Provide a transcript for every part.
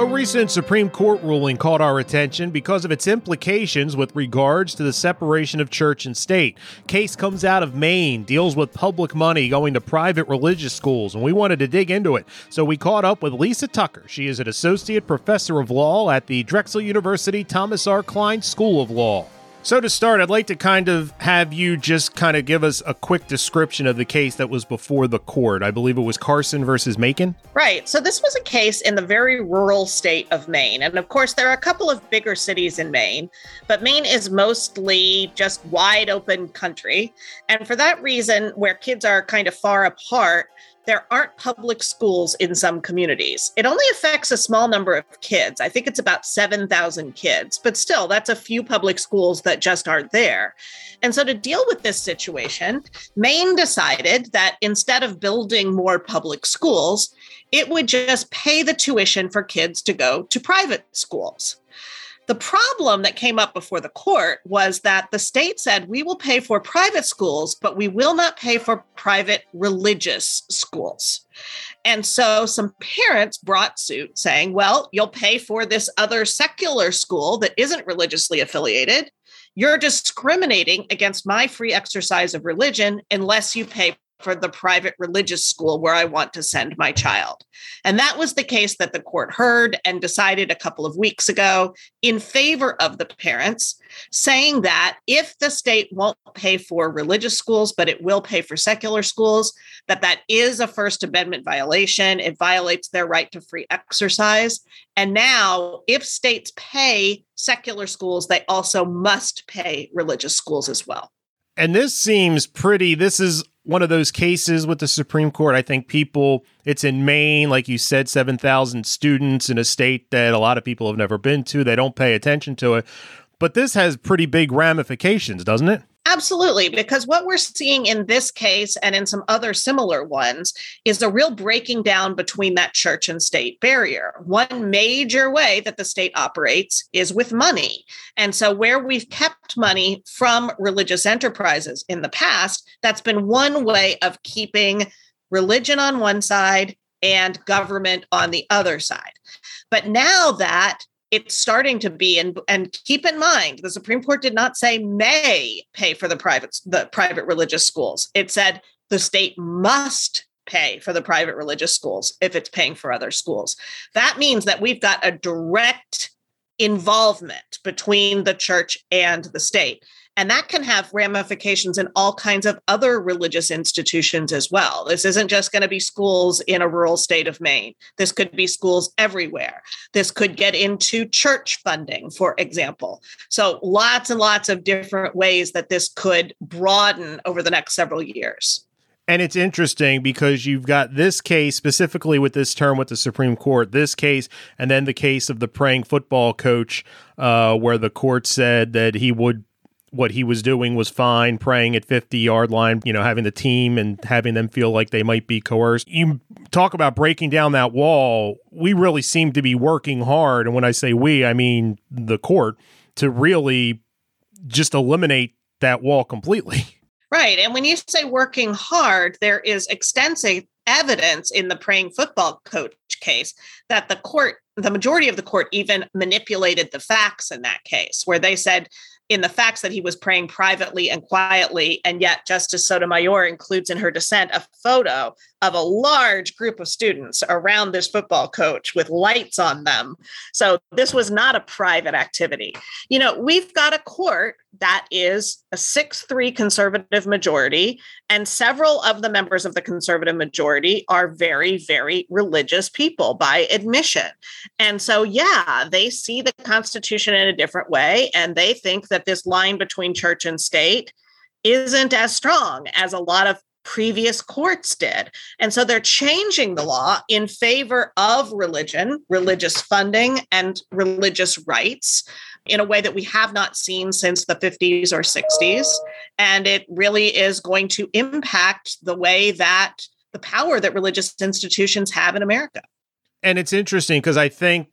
A recent Supreme Court ruling caught our attention because of its implications with regards to the separation of church and state. Case comes out of Maine, deals with public money going to private religious schools, and we wanted to dig into it. So we caught up with Lisa Tucker. She is an associate professor of law at the Drexel University Thomas R. Kline School of Law. So, to start, I'd like to kind of have you just kind of give us a quick description of the case that was before the court. I believe it was Carson versus Makin. Right. So, this was a case in the very rural state of Maine. And of course, there are a couple of bigger cities in Maine, but Maine is mostly just wide open country. And for that reason, where kids are kind of far apart, there aren't public schools in some communities. It only affects a small number of kids. I think it's about 7,000 kids, but still, that's a few public schools that just aren't there. And so, to deal with this situation, Maine decided that instead of building more public schools, it would just pay the tuition for kids to go to private schools. The problem that came up before the court was that the state said we will pay for private schools, but we will not pay for private religious schools. And so some parents brought suit saying, well, you'll pay for this other secular school that isn't religiously affiliated. You're discriminating against my free exercise of religion unless you pay for the private religious school where I want to send my child. And that was the case that the court heard and decided a couple of weeks ago in favor of the parents, saying that if the state won't pay for religious schools, but it will pay for secular schools, that that is a First Amendment violation. It violates their right to free exercise. And now, if states pay secular schools, they also must pay religious schools as well. And this seems pretty, this is one of those cases with the Supreme Court. I think people, it's in Maine, like you said, 7,000 students in a state that a lot of people have never been to. They don't pay attention to it. But this has pretty big ramifications, doesn't it? Absolutely, because what we're seeing in this case and in some other similar ones is a real breaking down between that church and state barrier. One major way that the state operates is with money. And so, where we've kept money from religious enterprises in the past, that's been one way of keeping religion on one side and government on the other side. But now that it's starting to be and and keep in mind the supreme court did not say may pay for the private the private religious schools. It said the state must pay for the private religious schools if it's paying for other schools. That means that we've got a direct involvement between the church and the state and that can have ramifications in all kinds of other religious institutions as well. This isn't just going to be schools in a rural state of Maine. This could be schools everywhere. This could get into church funding, for example. So, lots and lots of different ways that this could broaden over the next several years. And it's interesting because you've got this case specifically with this term with the Supreme Court, this case, and then the case of the praying football coach, uh, where the court said that he would what he was doing was fine, praying at 50 yard line, you know, having the team and having them feel like they might be coerced. You talk about breaking down that wall. We really seem to be working hard. And when I say we, I mean the court to really just eliminate that wall completely. Right. And when you say working hard, there is extensive evidence in the praying football coach case that the court the majority of the court even manipulated the facts in that case where they said in the facts that he was praying privately and quietly. And yet, Justice Sotomayor includes in her dissent a photo of a large group of students around this football coach with lights on them. So, this was not a private activity. You know, we've got a court that is a 6 3 conservative majority, and several of the members of the conservative majority are very, very religious people by admission. And so, yeah, they see the Constitution in a different way, and they think that this line between church and state isn't as strong as a lot of previous courts did. And so they're changing the law in favor of religion, religious funding, and religious rights in a way that we have not seen since the 50s or 60s. And it really is going to impact the way that the power that religious institutions have in America. And it's interesting because I think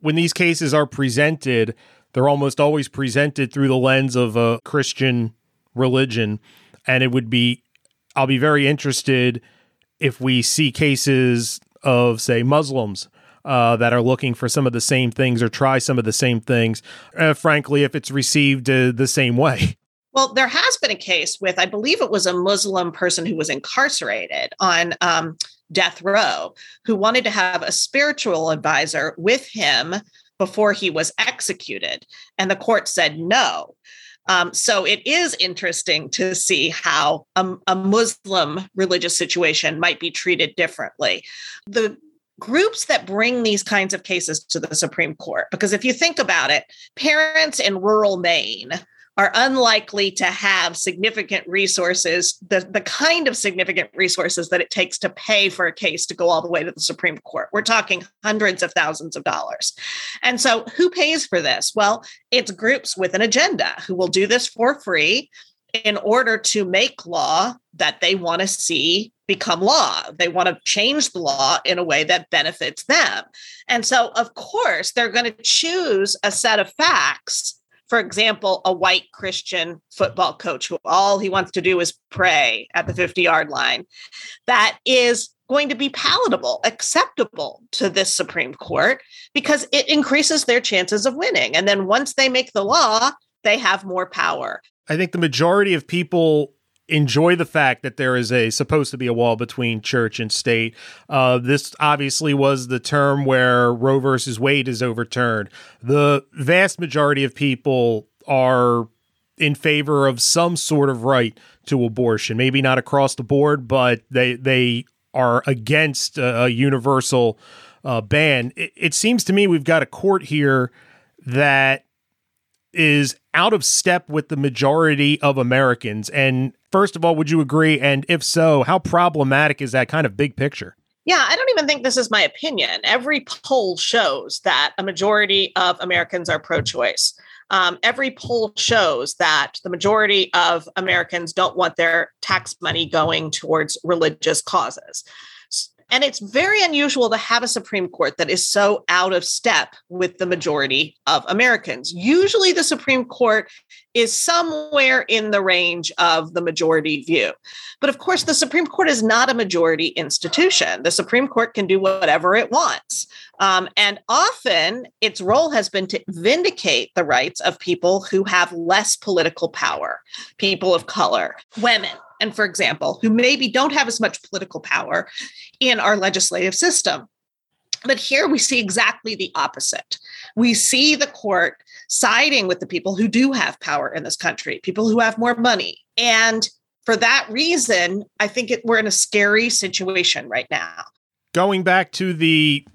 when these cases are presented, they're almost always presented through the lens of a Christian religion. And it would be, I'll be very interested if we see cases of, say, Muslims uh, that are looking for some of the same things or try some of the same things, uh, frankly, if it's received uh, the same way. Well, there has been a case with, I believe it was a Muslim person who was incarcerated on um, death row who wanted to have a spiritual advisor with him before he was executed. And the court said no. Um, so it is interesting to see how a, a Muslim religious situation might be treated differently. The groups that bring these kinds of cases to the Supreme Court, because if you think about it, parents in rural Maine are unlikely to have significant resources, the, the kind of significant resources that it takes to pay for a case to go all the way to the Supreme Court. We're talking hundreds of thousands of dollars. And so, who pays for this? Well, it's groups with an agenda who will do this for free in order to make law that they want to see become law. They want to change the law in a way that benefits them. And so, of course, they're going to choose a set of facts for example, a white Christian football coach who all he wants to do is pray at the 50 yard line, that is going to be palatable, acceptable to this Supreme Court because it increases their chances of winning. And then once they make the law, they have more power. I think the majority of people enjoy the fact that there is a supposed to be a wall between church and state. Uh, this obviously was the term where Roe versus Wade is overturned. The vast majority of people are in favor of some sort of right to abortion. Maybe not across the board, but they they are against a, a universal uh, ban. It, it seems to me we've got a court here that is out of step with the majority of Americans. And first of all, would you agree? And if so, how problematic is that kind of big picture? Yeah, I don't even think this is my opinion. Every poll shows that a majority of Americans are pro choice. Um, every poll shows that the majority of Americans don't want their tax money going towards religious causes. And it's very unusual to have a Supreme Court that is so out of step with the majority of Americans. Usually, the Supreme Court is somewhere in the range of the majority view. But of course, the Supreme Court is not a majority institution. The Supreme Court can do whatever it wants. Um, and often its role has been to vindicate the rights of people who have less political power, people of color, women, and for example, who maybe don't have as much political power in our legislative system. But here we see exactly the opposite. We see the court siding with the people who do have power in this country, people who have more money. And for that reason, I think it, we're in a scary situation right now. Going back to the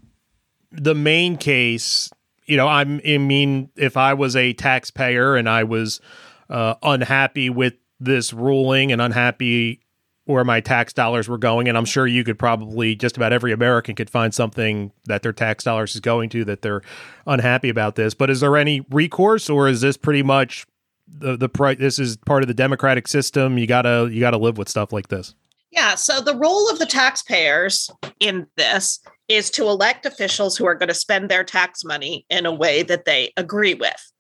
the Maine case, you know, I'm, I mean, if I was a taxpayer and I was uh, unhappy with this ruling and unhappy where my tax dollars were going. And I'm sure you could probably, just about every American could find something that their tax dollars is going to that they're unhappy about this. But is there any recourse or is this pretty much the, the price? This is part of the democratic system. You gotta, you gotta live with stuff like this. Yeah. So the role of the taxpayers in this is to elect officials who are going to spend their tax money in a way that they agree with.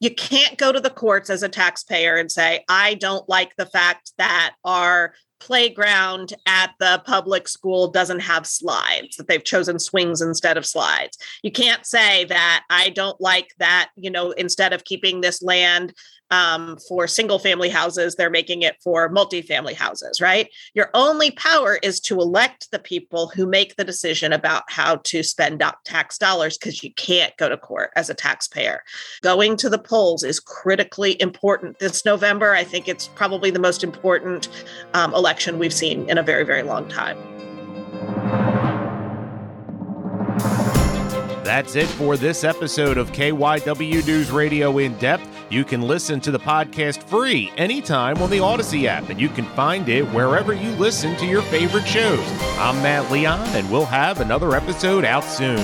You can't go to the courts as a taxpayer and say, I don't like the fact that our playground at the public school doesn't have slides that they've chosen swings instead of slides you can't say that i don't like that you know instead of keeping this land um, for single family houses, they're making it for multifamily houses, right? Your only power is to elect the people who make the decision about how to spend tax dollars because you can't go to court as a taxpayer. Going to the polls is critically important this November. I think it's probably the most important um, election we've seen in a very, very long time. That's it for this episode of KYW News Radio In Depth. You can listen to the podcast free anytime on the Audacy app, and you can find it wherever you listen to your favorite shows. I'm Matt Leon, and we'll have another episode out soon.